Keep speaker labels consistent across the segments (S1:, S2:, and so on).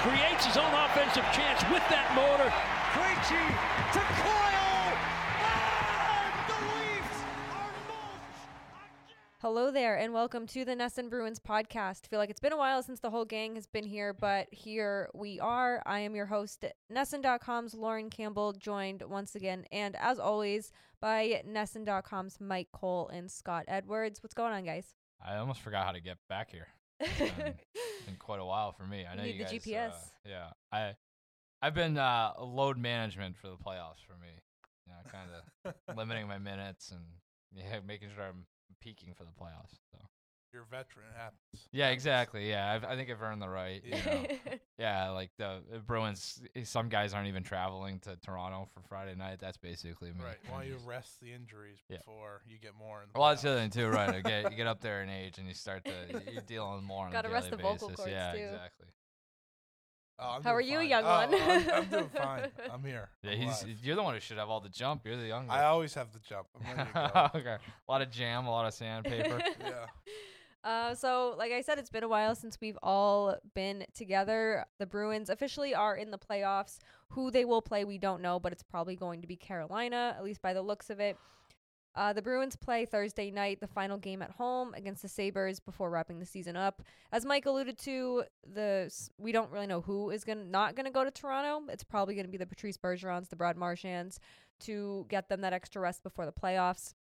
S1: creates his own offensive chance with that motor.
S2: Krejci to Coyle. And the Leafs are mulch
S3: Hello there, and welcome to the NESN Bruins podcast. Feel like it's been a while since the whole gang has been here, but here we are. I am your host, NESN.com's Lauren Campbell, joined once again, and as always, by NESN.com's Mike Cole and Scott Edwards. What's going on, guys?
S4: I almost forgot how to get back here. It's been, quite a while for me. I know
S3: Need
S4: you
S3: the
S4: guys,
S3: GPS.
S4: uh, yeah, I, I've been uh, load management for the playoffs for me. You know, kind of limiting my minutes and yeah, making sure I'm peaking for the playoffs. So
S5: veteran. It happens.
S4: yeah, exactly. Yeah, I've, I think I've earned the right. You know. yeah, like the uh, Bruins. Some guys aren't even traveling to Toronto for Friday night. That's basically me.
S5: Right.
S4: I
S5: Why you rest the injuries
S4: Yeah.
S5: before you get more in the
S4: Well, that's the
S5: playoffs.
S4: other thing too, right? You get, you get up there in age and you start to you're dealing more on
S3: Gotta rest
S4: daily
S3: the vocal
S4: basis.
S3: cords,
S4: yeah,
S3: too.
S4: exactly.
S5: Oh,
S3: How are
S5: doing
S3: you,
S5: fine.
S3: young
S5: Oh,
S3: one?
S5: I'm, I'm doing fine. I'm here.
S4: Yeah,
S5: I'm
S4: he's
S5: alive.
S4: you're the one who should have all the jump. You're the younger.
S5: I always have the jump. I'm ready to go.
S4: okay. A lot of jam, a lot of sandpaper.
S5: yeah.
S3: Uh, so, like I said, it's been a while since we've all been together. The Bruins officially are in the playoffs. Who they will play, we don't know, but it's probably going to be Carolina, at least by the looks of it. Uh, the Bruins play Thursday night, the final game at home against the Sabres before wrapping the season up. As Mike alluded to, the we don't really know who is gonna not gonna go to Toronto. It's probably gonna be the Patrice Bergerons, the Brad Marchands, to get them that extra rest before the playoffs.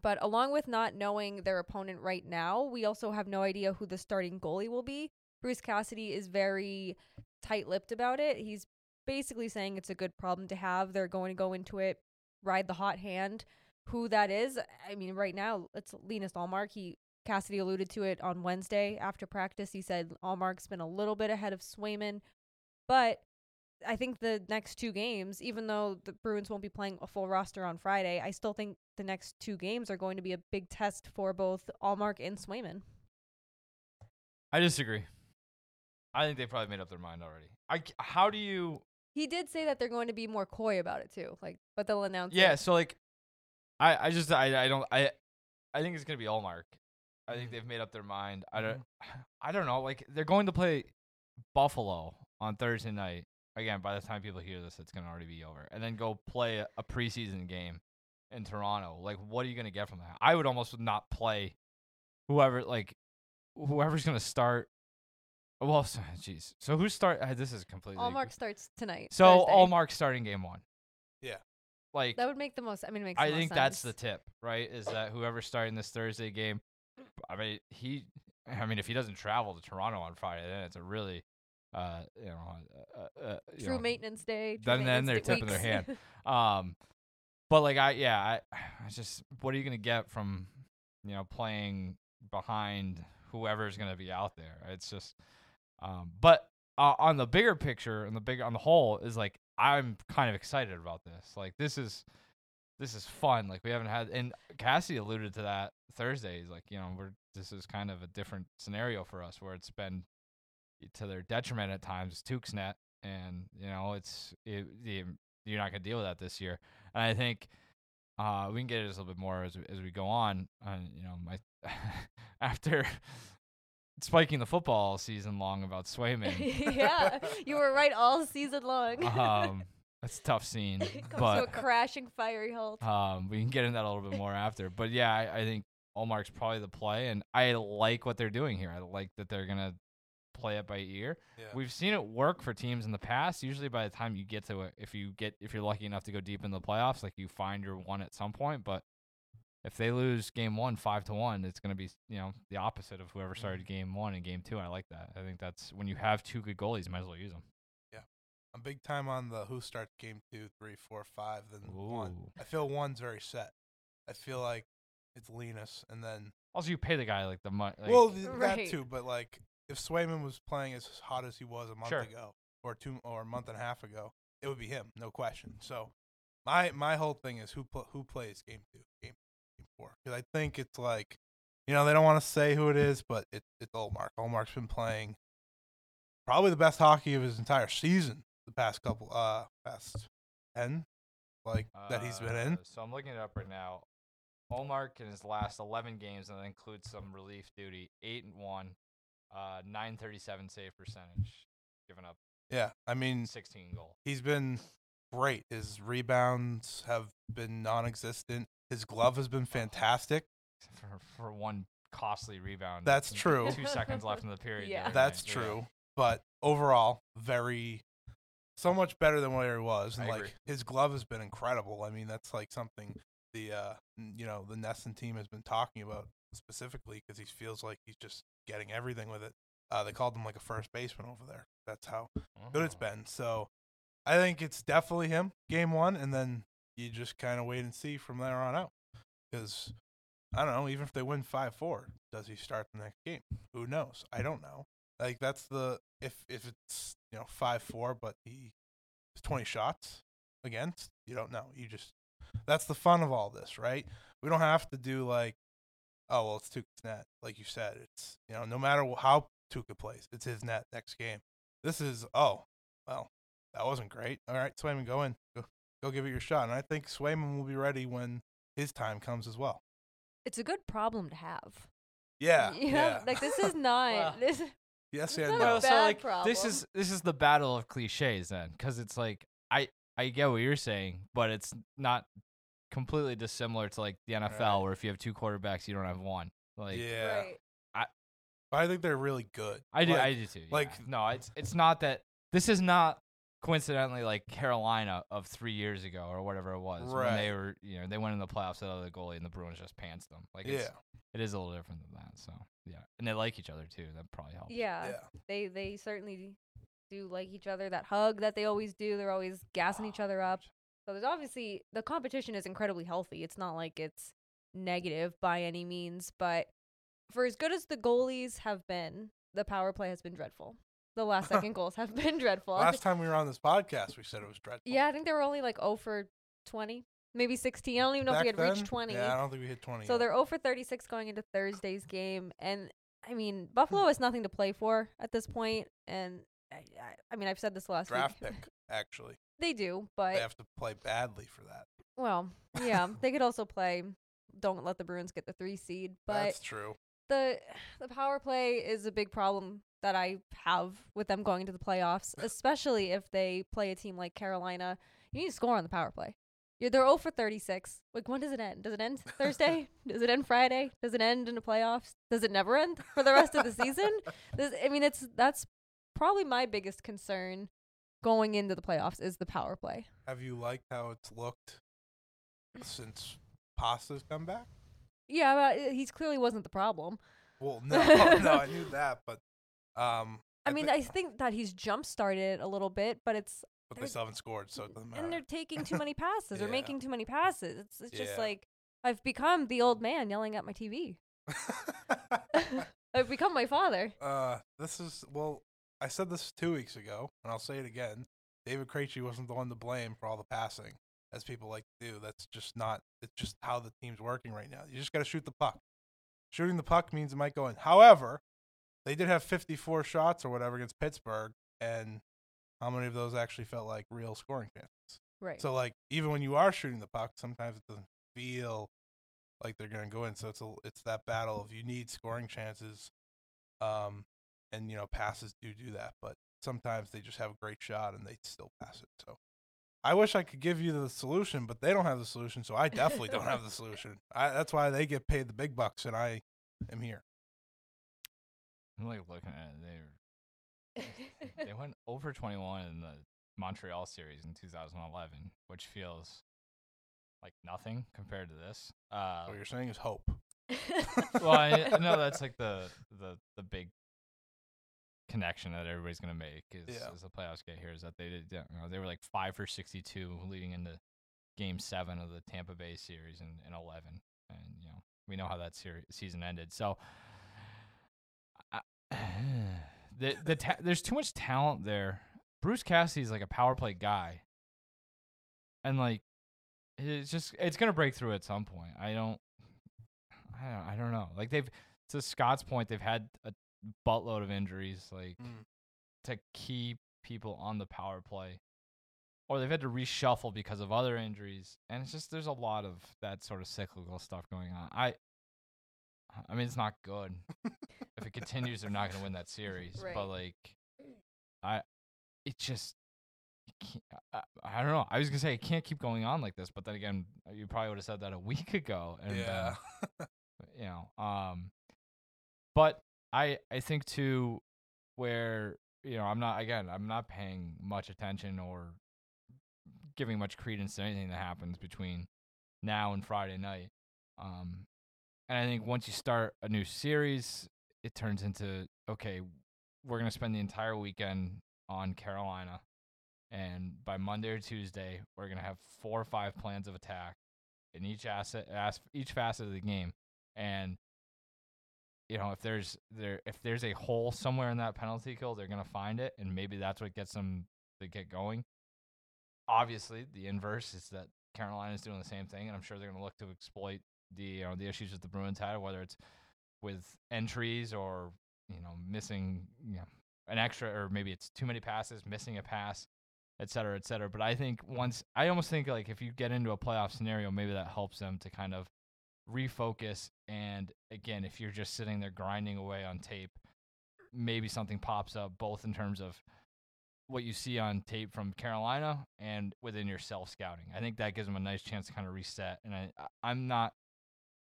S3: But along with not knowing their opponent right now, we also have no idea who the starting goalie will be. Bruce Cassidy is very tight lipped about it. He's basically saying it's a good problem to have. They're going to go into it, ride the hot hand. Who that is, I mean, right now it's Linus Ullmark. He Cassidy alluded to it on Wednesday after practice. He said Ullmark's been a little bit ahead of Swayman, but I think the next two games, even though the Bruins won't be playing a full roster on Friday, I still think the next two games are going to be a big test for both Ullmark and Swayman.
S4: I disagree. I think they probably made up their mind already. I c- how do you?
S3: He did say that they're going to be more coy about it too, like, but they'll announce.
S4: Yeah.
S3: it.
S4: So like, I I just I I don't I I think it's gonna be Ullmark. I think
S5: Mhm.
S4: they've made up their mind. I don't I don't know. Like they're going to play Buffalo on Thursday night. Again, by the time people hear this, it's gonna already be over. And then go play a, a preseason game in Toronto. Like, what are you gonna get from that? I would almost not play whoever like whoever's gonna start. Well, so- jeez. So who start? Uh, this is completely.
S3: Ullmark starts tonight.
S4: So
S3: Thursday.
S4: Ullmark starting game one.
S5: Yeah.
S4: Like
S3: That would make the most. I mean, it makes.
S4: I
S3: the most
S4: think that's the tip, right? Is that whoever's starting this Thursday game, I mean, he, I mean, if he doesn't travel to Toronto on Friday, then it's a really, uh, you know, uh, uh, you
S3: true
S4: know,
S3: maintenance day. true
S4: then- then they're tipping their hand. Um, but like I, yeah, I, I just, what are you gonna get from, you know, playing behind whoever's gonna be out there? It's just, um, but uh, on the bigger picture and the big on the whole is like I'm kind of excited about this. Like this is, this is fun. Like we haven't had, and Cassie alluded to that Thursday. He's like, you know, we're this is kind of a different scenario for us where it's been to their detriment at times. Tukes net, and you know, it's it, the you're not gonna deal with that this year. And I think uh, we can get into this a little bit more as we, as we go on. And you know, my after spiking the football season long about Swayman,
S3: yeah, you were right all season long.
S4: um, that's a tough scene.
S3: Comes to a crashing fiery halt.
S4: um, we can get into that a little bit more after. But yeah, I, I think Ullmark's probably the play, and I like what they're doing here. I like that they're gonna play it by ear.
S5: Yeah.
S4: We've seen it work for teams in the past. Usually, by the time you get to it, if you get if you're lucky enough to go deep in the playoffs, like you find your one at some point. But if they lose game one five to one, it's gonna be you know the opposite of whoever started mm-hmm. game one and game two. I like that. I think that's when you have two good goalies, you might as well use them.
S5: Yeah, I'm big time on the who starts game two, three, four, five, then one. I feel one's very set. I feel like it's Linus, and then
S4: Also, you pay the guy like the money. Like,
S5: well th-
S3: Right.
S5: that too. But like if Swayman was playing as hot as he was a month
S4: Sure.
S5: ago, or two, or a month and a half ago, it would be him, no question. So my my whole thing is who pl- who plays game two, game game four, because I think it's like you know they don't want to say who it is, but it, it's Ullmark. Ullmark's been playing probably the best hockey of his entire season the past couple uh past ten like that he's been in.
S4: Uh, So I'm looking it up right now. Ullmark in his last 11 games, and that includes some relief duty, eight and one, uh, 937 save percentage. giving up
S5: Yeah, I mean,
S4: 16 goal.
S5: he's been great. His rebounds have been non-existent. His glove has been fantastic.
S4: for for one costly rebound.
S5: That's true.
S4: Two seconds left in the period.
S3: Yeah.
S5: That's
S4: night, yeah.
S5: true. But overall, very so much better than where he was. And
S4: I
S5: like
S4: agree.
S5: his glove has been incredible. I mean, that's like something the uh you know, the NESN team has been talking about specifically because he feels like he's just getting everything with it. Uh, they called him like a first baseman over there. That's how good it's
S4: Oh.
S5: been. So I think it's definitely him, game one, and then you just kind of wait and see from there on out. Because I don't know, even if they win five four, does he start the next game? Who knows? I don't know. Like that's the if if it's you know five four, but he twenty shots against, you don't know. You just that's the fun of all this, right? We don't have to do like, oh well, it's Tuukka's net, like you said. It's you know no matter wh- how Tuukka plays, it's his net next game. This is oh well, that wasn't great. All right, Swayman, go in, go go give it your shot, and I think Swayman will be ready when his time comes as well.
S3: It's a good problem to have.
S5: Yeah,
S3: You know?
S5: yeah.
S3: Like this is not
S4: Well,
S3: this
S5: yes
S3: it's
S5: and no.
S4: So
S3: bad
S4: like this is this is the battle of cliches then, because it's like I I get what you're saying, but it's not completely dissimilar to like the NFL,
S5: Right.
S4: where if you have two quarterbacks, you don't have one. Like
S5: yeah,
S3: right.
S5: but I think they're really good.
S4: I do,
S5: Like,
S4: I do too. yeah.
S5: like-
S4: no, it's it's not that this is not coincidentally like Carolina of three years ago or whatever it was when they were you know they went in the playoffs without the goalie and the Bruins just pants them. Like it's,
S5: yeah,
S4: it is a little different than that. So yeah, and they like each other too. That probably helps.
S3: Yeah,
S5: yeah.
S3: they they certainly do like each other. That hug that they always do, they're always gassing each other up. So there's obviously the competition is incredibly healthy. It's not like it's negative by any means, but for as good as the goalies have been, the power play has been dreadful. The last second goals have been dreadful.
S5: Last time we were on this podcast, we said it was dreadful.
S3: yeah, I think they were only like 0 for 20, maybe 16. I don't even know if we
S5: Back
S3: had reached 20.
S5: Yeah, I don't think we hit twenty.
S3: So
S5: yet.
S3: they're 0 for 36 going into Thursday's game, and I mean hmm. Buffalo has nothing to play for at this point, and I, I, I mean I've said this last
S5: draft
S3: week.
S5: pick. Actually,
S3: They do, but
S5: they have to play badly for that.
S3: well, yeah, they could also play. Don't let the Bruins get the three seed, but
S5: That's true.
S3: the the power play is a big problem that I have with them going into the playoffs, especially if they play a team like Carolina. You need to score on the power play. You're, they're 0 for 36. Like, when does it end? Does it end Thursday? does it end Friday? Does it end in the playoffs? Does it never end for the rest of the season? This, I mean, it's that's probably my biggest concern going into the playoffs is the power play.
S5: Have you liked how it's looked since Pasta's come back?
S3: Yeah, but uh, he's clearly wasn't the problem.
S5: Well, no, no, I knew that, but um,
S3: I mean,
S5: thi-
S3: I think that he's jump started a little bit, but it's
S5: but they still haven't scored, so it doesn't matter.
S3: and they're taking too many passes or making too many passes. It's it's just
S5: Yeah.
S3: like I've become the old man yelling at my TV. I've become my father.
S5: uh, this is well. I said this two weeks ago, and I'll say it again. David Krejci wasn't the one to blame for all the passing, as people like to do. That's just not. It's just how the team's working right now. You just got to shoot the puck. Shooting the puck means it might go in. However, they did have 54 shots or whatever against Pittsburgh, and how many of those actually felt like real scoring chances?
S3: Right.
S5: So like even when you are shooting the puck, sometimes it doesn't feel like they're gonna go in. So it's a it's that battle of you need scoring chances, um, and you know passes do do that, but sometimes they just have a great shot and they still pass it. So I wish I could give you the solution, but they don't have the solution, so I definitely don't have the solution. I, that's why they get paid the big bucks and I am here.
S4: I'm like looking at it. They they went over 21 in the Montreal series in 2011, which feels like nothing compared to this. Uh,
S5: What you're saying is hope.
S4: well, I, I know that's like the the the big connection that everybody's gonna make is
S5: Yeah.
S4: as the playoffs get here is that they did you know, they were like five for 62 leading into Game Seven of the Tampa Bay series in, in 11, and you know we know how that series season ended. So. I, the the ta- there's too much talent there. Bruce Cassidy's like a power play guy, and like it's just it's gonna break through at some point. I don't, I don't, I don't know. Like they've to Scott's point, they've had a buttload of injuries, like
S5: Mm.
S4: to keep people on the power play, or they've had to reshuffle because of other injuries, and it's just there's a lot of that sort of cyclical stuff going on. I, I mean, it's not good. if it continues, they're not gonna win that series.
S3: Right.
S4: But like, I it just can't, I, I don't know. I was gonna say it can't keep going on like this, but then again, you probably would have said that a week ago. And,
S5: yeah.
S4: uh, you know, um, but I I think too where you know I'm not again I'm not paying much attention or giving much credence to anything that happens between now and Friday night. Um, and I think once you start a new series, it turns into okay, we're gonna spend the entire weekend on Carolina, and by Monday or Tuesday, we're gonna have four or five plans of attack in each asset, as each facet of the game, and you know if there's there if there's a hole somewhere in that penalty kill, they're gonna find it, and maybe that's what gets them to get going. Obviously, the inverse is that Carolina is doing the same thing, and I'm sure they're gonna look to exploit the you know the issues that the Bruins had, whether it's with entries or you know missing you know an extra or maybe it's too many passes, missing a pass, et cetera, et cetera. But I think once I almost think like if you get into a playoff scenario, maybe that helps them to kind of refocus. And again, if you're just sitting there grinding away on tape, maybe something pops up both in terms of what you see on tape from Carolina and within your self scouting. I think that gives them a nice chance to kind of reset. And I, I'm not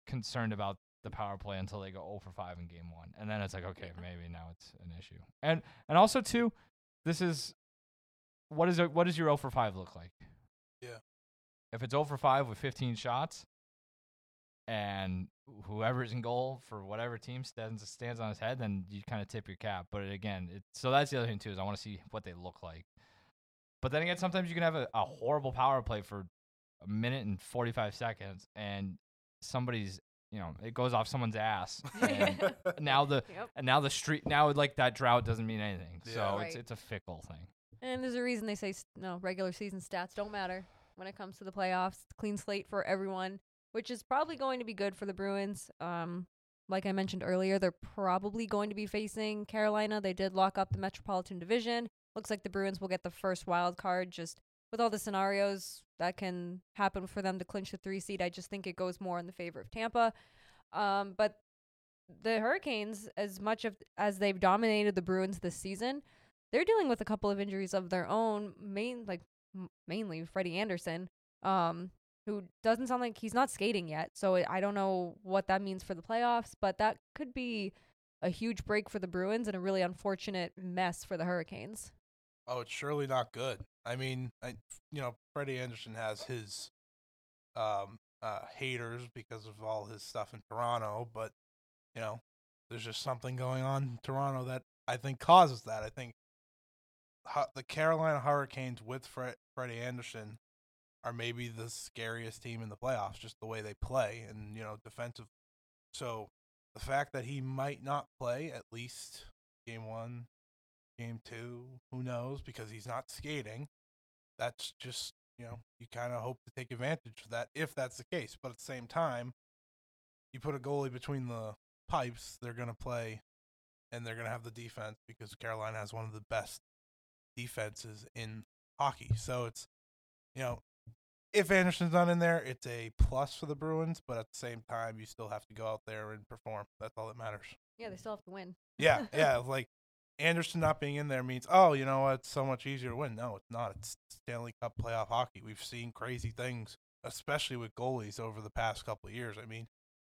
S4: concerned about the power play until they go 0 for 5 in game one. And then it's like, okay, maybe now it's an issue. And and also too, this is what is it what does your 0 for 5 look like?
S5: Yeah.
S4: If it's 0 for 5 with 15 shots and whoever's in goal for whatever team stands stands on his head, then you kind of tip your cap. But again, it, so that's the other thing too is I want to see what they look like. But then again, sometimes you can have a, a horrible power play for a minute and 45 seconds, and somebody's you know it goes off someone's ass, and now the
S3: Yep.
S4: and now the street now like that drought doesn't mean anything.
S5: Yeah.
S4: So it's
S3: Right.
S4: it's a fickle thing.
S3: And there's a reason they say s- no regular season stats don't matter when it comes to the playoffs. Clean slate for everyone, which is probably going to be good for the Bruins. Um, like I mentioned earlier, they're probably going to be facing Carolina. They did lock up the Metropolitan Division. Looks like the Bruins will get the first wild card. Just with all the scenarios that can happen for them to clinch the three seed, I just think it goes more in the favor of Tampa. Um, but the Hurricanes, as much of as they've dominated the Bruins this season, they're dealing with a couple of injuries of their own. Main like m- mainly Freddie Andersen, um, who doesn't sound like he's not skating yet. So I don't know what that means for the playoffs, but that could be a huge break for the Bruins and a really unfortunate mess for the Hurricanes.
S5: Oh, it's surely not good. I mean, I, you know, Freddie Andersen has his um, uh, haters because of all his stuff in Toronto, but you know, there's just something going on in Toronto that I think causes that. I think the Carolina Hurricanes with Fre- Freddie Andersen are maybe the scariest team in the playoffs, just the way they play and you know, defensive. So the fact that he might not play at least game one, game two, who knows, because he's not skating. That's just, you know, you kind of hope to take advantage of that if that's the case. But at the same time, you put a goalie between the pipes, they're going to play and they're going to have the defense because Carolina has one of the best defenses in hockey. So it's, you know, if Andersen's not in there, it's a plus for the Bruins, but at the same time, you still have to go out there and perform. That's all that matters.
S3: Yeah, they still have to win.
S5: Yeah, yeah. Like Andersen not being in there means, oh, you know what? It's so much easier to win. No, it's not. It's Stanley Cup playoff hockey. We've seen crazy things, especially with goalies over the past couple of years. I mean,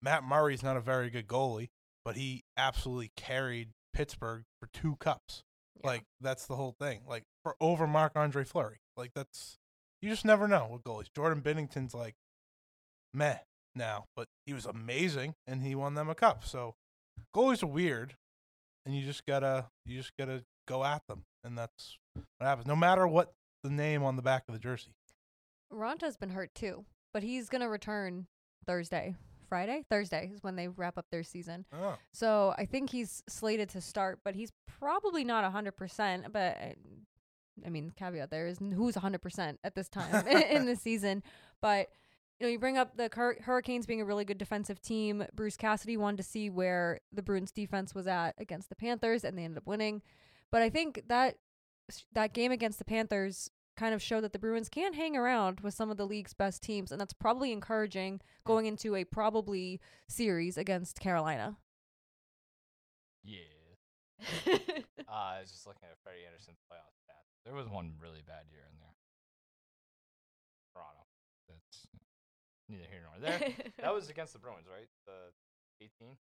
S5: Matt Murray's not a very good goalie, but he absolutely carried Pittsburgh for two cups.
S3: Yeah.
S5: Like that's the whole thing. Like for over Marc Andre Fleury. Like that's you just never know with goalies. Jordan Binnington's like meh now, but he was amazing and he won them a cup. So goalies are weird, and you just gotta you just gotta go at them, and that's what happens. No matter what the name on the back of the jersey.
S3: Raanta's been hurt too, but he's gonna return Thursday. Friday? Thursday is when they wrap up their season.
S5: Oh,
S3: So I think he's slated to start, but he's probably not 100%. But uh, I mean, caveat there is who's 100% at this time in the season. But you know, you bring up the Hur- Hurricanes being a really good defensive team. Bruce Cassidy wanted to see where the Bruins defense was at against the Panthers, and they ended up winning. But I think that that game against the Panthers kind of showed that the Bruins can hang around with some of the league's best teams, and that's probably encouraging going into a probably series against Carolina.
S4: Yeah. Uh, I was just looking at Freddie Andersen's playoff stats. There was one really bad year in there. Toronto. That's neither here nor there. that was against the Bruins, right? The 18?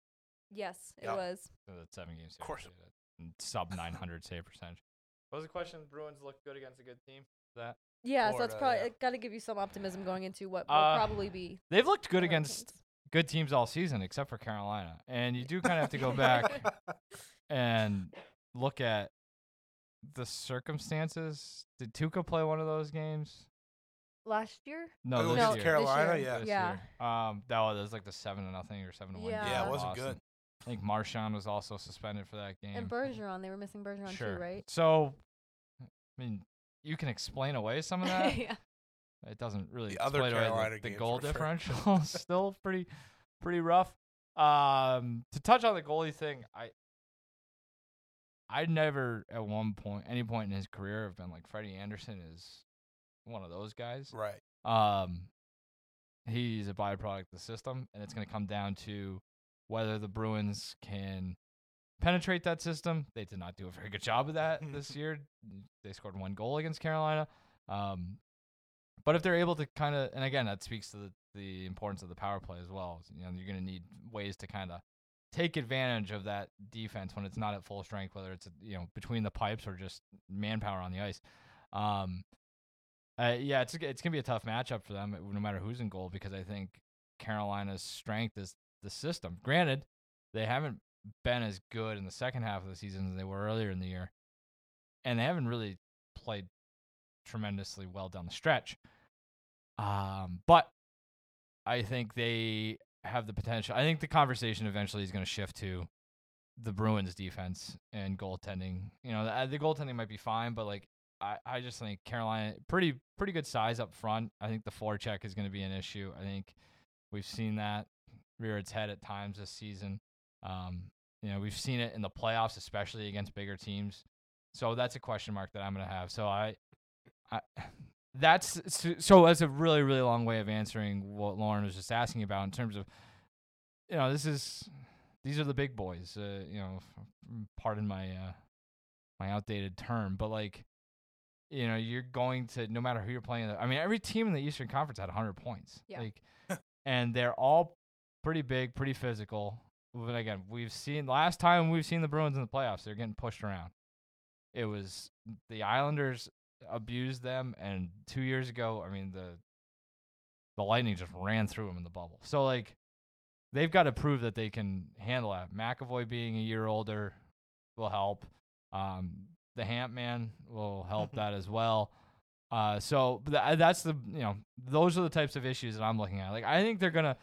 S3: yes, it
S5: Yeah.
S3: was.
S4: So the seven game series.
S5: course.
S4: they did. And Sub 900 save percentage. What was the question? Bruins look good against a good team? That
S3: Yeah, so it's probably
S5: yeah.
S3: got to give you some optimism going into what will
S4: Uh,
S3: probably be.
S4: They've looked good
S3: the
S4: against
S3: Hurricanes.
S4: Good teams all season, except for Carolina. And you do kind of have to go back and look at the circumstances. Did Tuukka play one of those games?
S3: last year.
S4: No,
S5: Oh,
S4: this
S3: No,
S4: year.
S5: Carolina,
S3: year.
S5: yeah.
S4: This
S3: Yeah.
S4: year. Um, that was like the seven to nothing or seven to one.
S3: Yeah.
S4: game
S5: Yeah, it wasn't
S4: Boston.
S5: good.
S4: I think Marchand was also suspended for that game.
S3: And Bergeron, they were missing Bergeron
S4: sure.
S3: too, right?
S4: So, I mean, you can explain away some of that.
S3: yeah.
S4: It doesn't really
S5: The other Carolina
S4: the, the goal differential. is still pretty, pretty rough. Um, to touch on the goalie thing, I, I never at one point, any point in his career, have been like Freddie Andersen is one of those guys.
S5: right.
S4: Um, he's a byproduct of the system, and it's going to come down to whether the Bruins can penetrate that system. They did not do a very good job of that this year. They scored one goal against Carolina. Um, but if they're able to kind of, and again, that speaks to the, the importance of the power play as well. You know, you're going to need ways to kind of take advantage of that defense when it's not at full strength, whether it's you know between the pipes or just manpower on the ice. Um, uh, yeah, it's it's gonna be a tough matchup for them, no matter who's in goal, because I think Carolina's strength is the system. Granted, they haven't been as good in the second half of the season as they were earlier in the year, and they haven't really played tremendously well down the stretch. Um, but I think they have the potential. I think the conversation eventually is going to shift to the Bruins defense and goaltending. You know, the, the goaltending might be fine, but like I, I just think Carolina pretty pretty good size up front. I think the forecheck is going to be an issue. I think we've seen that rear its head at times this season. Um, you know, we've seen it in the playoffs, especially against bigger teams. So that's a question mark that I'm going to have. So I, I that's so, so that's a really really long way of answering what Lauren was just asking about in terms of you know this is these are the big boys uh, you know pardon my uh my outdated term but like you know you're going to no matter who you're playing I mean every team in the Eastern Conference had 100 points
S3: Yeah.
S4: like and they're all pretty big pretty physical but again we've seen last time we've seen the Bruins in the playoffs they're getting pushed around it was the Islanders abused them, and two years ago, I mean the the Lightning just ran through them in the bubble. So like they've got to prove that they can handle that. McAvoy being a year older will help. Um, the Hamp Man will help that as well. Uh, so tha- that's the you know those are the types of issues that I'm looking at. Like I think they're gonna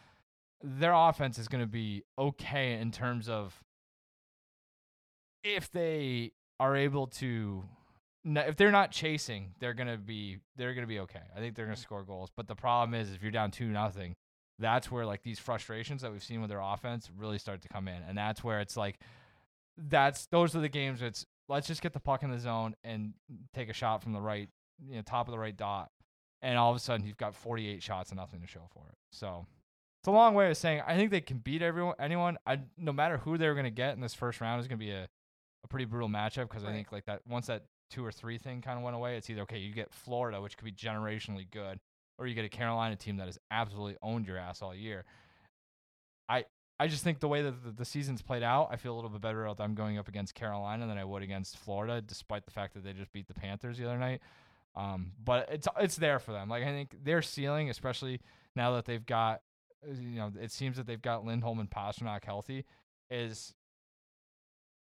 S4: their offense is gonna be okay in terms of if they are able to no, if they're not chasing, they're gonna be they're gonna be okay. I think they're gonna score goals. But the problem is if you're down two nothing, that's where like these frustrations that we've seen with their offense really start to come in. And that's where it's like that's those are the games it's let's just get the puck in the zone and take a shot from the right you know, top of the right dot. And all of a sudden you've got forty eight shots and nothing to show for it. So it's a long way of saying I think they can beat everyone anyone. I no matter who they're gonna get in this first round is gonna be a, a pretty brutal matchup because I think like that once that two or three thing kind of went away, it's either okay, you get Florida, which could be generationally good, or you get a Carolina team that has absolutely owned your ass all year. I I just think the way that the, the season's played out, I feel a little bit better about them going up against Carolina than I would against Florida, despite the fact that they just beat the Panthers the other night. Um, but it's it's there for them. Like I think their ceiling, especially now that they've got, uh, you know, it seems that they've got Lindholm and Pastrnak healthy, is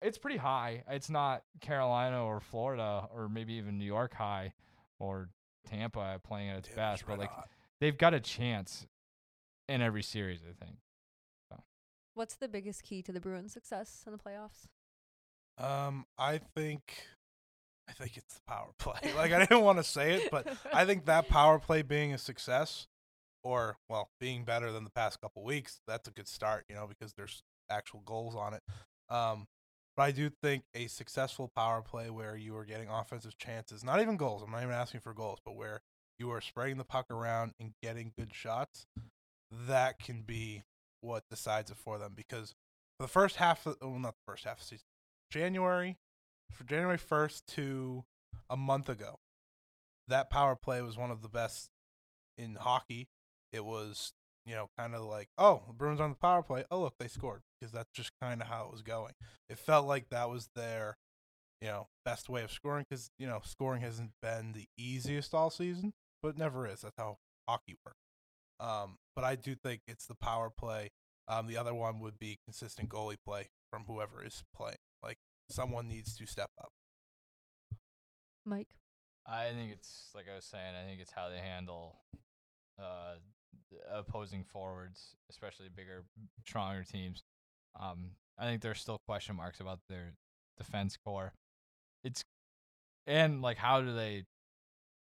S4: it's pretty high. It's not Carolina or Florida or maybe even New York high or Tampa playing at its
S5: Tampa's
S4: best, but
S5: red
S4: like
S5: hot.
S4: they've got a chance in every series. I think.
S3: What's the biggest key to the Bruins' success in the playoffs?
S5: Um, I think, I think it's the power play. Like I didn't want to say it, but I think that power play being a success, or well, being better than the past couple weeks, that's a good start. You know, because there's actual goals on it. Um, but I do think a successful power play where you are getting offensive chances, not even goals. I'm not even asking for goals, but where you are spreading the puck around and getting good shots, that can be what decides it for them. Because for the first half, of, well, not the first half of season, January, for January first to a month ago, that power play was one of the best in hockey. It was, you know, kind of like, oh, the Bruins on the power play. Oh, look, they scored because that's just kind of how it was going. It felt like that was their, you know, best way of scoring because you know scoring hasn't been the easiest all season, but it never is. That's how hockey works. Um, but I do think it's the power play. Um, the other one would be consistent goalie play from whoever is playing. Like someone needs to step up.
S3: Mike.
S4: I think it's like I was saying. I think it's how they handle uh, opposing forwards, especially bigger, stronger teams. Um, I think there's still question marks about their defense core. It's and like how do they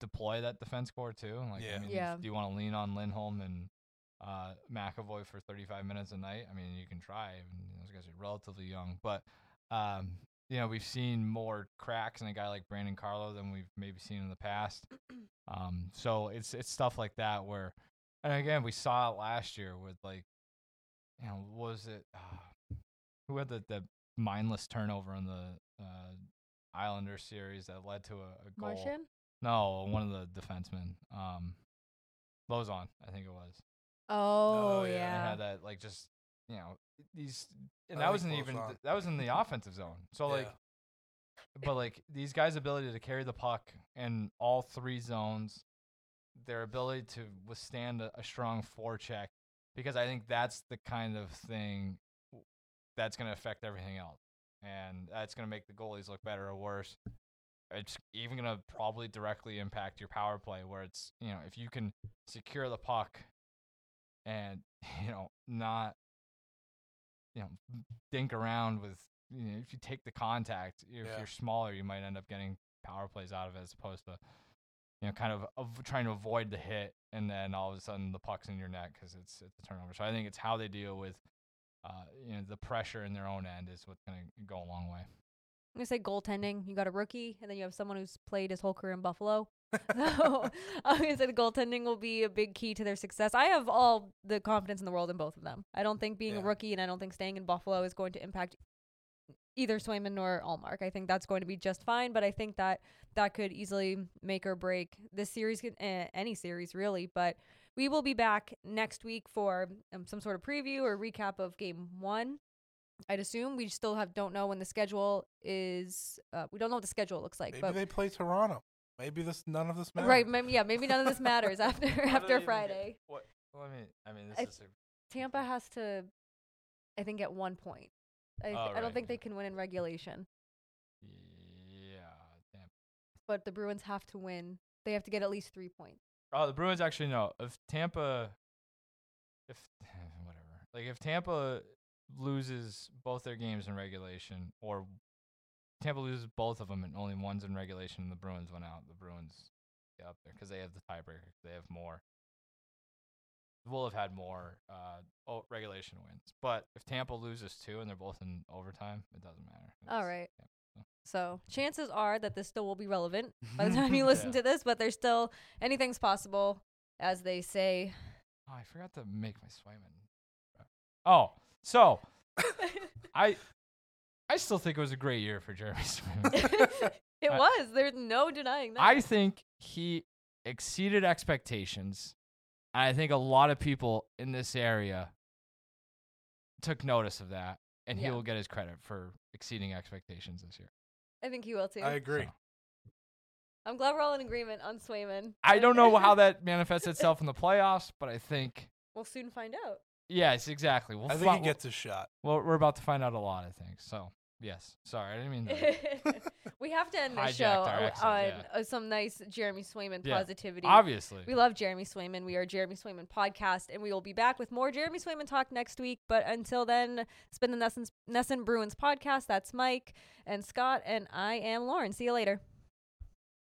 S4: deploy that defense core too? Like,
S5: Yeah.
S4: I mean,
S3: Yeah.
S4: do you want to lean on Lindholm and uh, McAvoy for 35 minutes a night? I mean, you can try. I mean, those guys are relatively young, but um, you know, we've seen more cracks in a guy like Brandon Carlo than we've maybe seen in the past. Um, so it's it's stuff like that where, and again, we saw it last year with like, you know, was it uh, who had the the mindless turnover in the uh, Islander series that led to a, a goal?
S3: Marchand.
S4: No, one of the defensemen, um, Lauzon, I think it was.
S3: Oh,
S5: yeah. They
S4: They
S3: yeah.
S4: had that like just you know these, and
S5: I
S4: that wasn't even
S5: Lauzon.
S4: that was in the offensive zone. So like but like these guys' ability to carry the puck in all three zones, their ability to withstand a, a strong forecheck, because I think that's the kind of thing that's going to affect everything else, and that's going to make the goalies look better or worse. It's even going to probably directly impact your power play, where it's you know if you can secure the puck, and you know not you know dink around with you know, if you take the contact, if
S5: Yeah.
S4: you're smaller, you might end up getting power plays out of it as opposed to, you know, kind of, of trying to avoid the hit and then all of a sudden the puck's in your net because it's it's a turnover. So I think it's how they deal with, uh, you know, the pressure in their own end is what's going to go a long way.
S3: I'm gonna say goaltending. You got a rookie, and then you have someone who's played his whole career in Buffalo. so I'm gonna say the goaltending will be a big key to their success. I have all the confidence in the world in both of them. I don't think being a rookie and I don't think staying in Buffalo is going to impact either Swayman nor Ullmark. I think that's going to be just fine, but I think that that could easily make or break this series, eh, any series really. But we will be back next week for um, some sort of preview or recap of Game One. I'd assume we still have don't know when the schedule is. Uh, we don't know what the schedule looks like,
S5: Maybe
S3: but
S5: they play Toronto. Maybe this none of this matters.
S3: right, maybe, yeah, maybe none of this matters after
S4: How do they
S3: after
S4: even get-
S3: Friday.
S4: What? Well, I mean, I mean, this
S3: I-
S4: is a,
S3: Tampa has to, I think, at one point. I, th-
S4: Oh,
S3: I don't
S4: right,
S3: think they can win in regulation,
S4: yeah. Damn.
S3: but the Bruins have to win. They have to get at least three points.
S4: Oh, the Bruins actually no. If Tampa, if whatever, like if Tampa loses both their games in regulation, or Tampa loses both of them and only one's in regulation, and the Bruins went out, the Bruins get up there because they have the tiebreaker. They have more. Will have had more uh, oh, regulation wins, but if Tampa loses two and they're both in overtime, it doesn't matter.
S3: All
S4: It's-
S3: right.
S4: yeah.
S3: So chances are that this still will be relevant by the time you listen
S4: Yeah.
S3: to this, but there's still anything's possible, as they say.
S4: Oh, I forgot to make my Swayman. Oh, so I I still think it was a great year for Jeremy Swayman.
S3: it
S4: I-
S3: was. There's no denying that.
S4: I think he exceeded expectations. And I think a lot of people in this area took notice of that, and he will get his credit for exceeding expectations this year.
S3: I think he will too.
S5: I agree.
S4: So,
S3: I'm glad we're all in agreement on Swayman.
S4: I don't know how that manifests itself in the playoffs, but I think
S3: We'll soon find out.
S4: yes, exactly. We'll
S5: I
S4: fi-
S5: think he gets a shot.
S4: Well, we're about to find out a lot. I think so. Yes. Sorry, I didn't mean that.
S3: we have to end the
S4: Hijacked
S3: show
S4: our
S3: on
S4: yeah.
S3: uh, some nice Jeremy Swayman
S4: Yeah.
S3: positivity.
S4: Obviously.
S3: We love Jeremy Swayman. We are Jeremy Swayman podcast, and we will be back with more Jeremy Swayman talk next week. But until then, it's been the NESN, NESN Bruins podcast. That's Mike and Scott, and I am Lauren. See you later.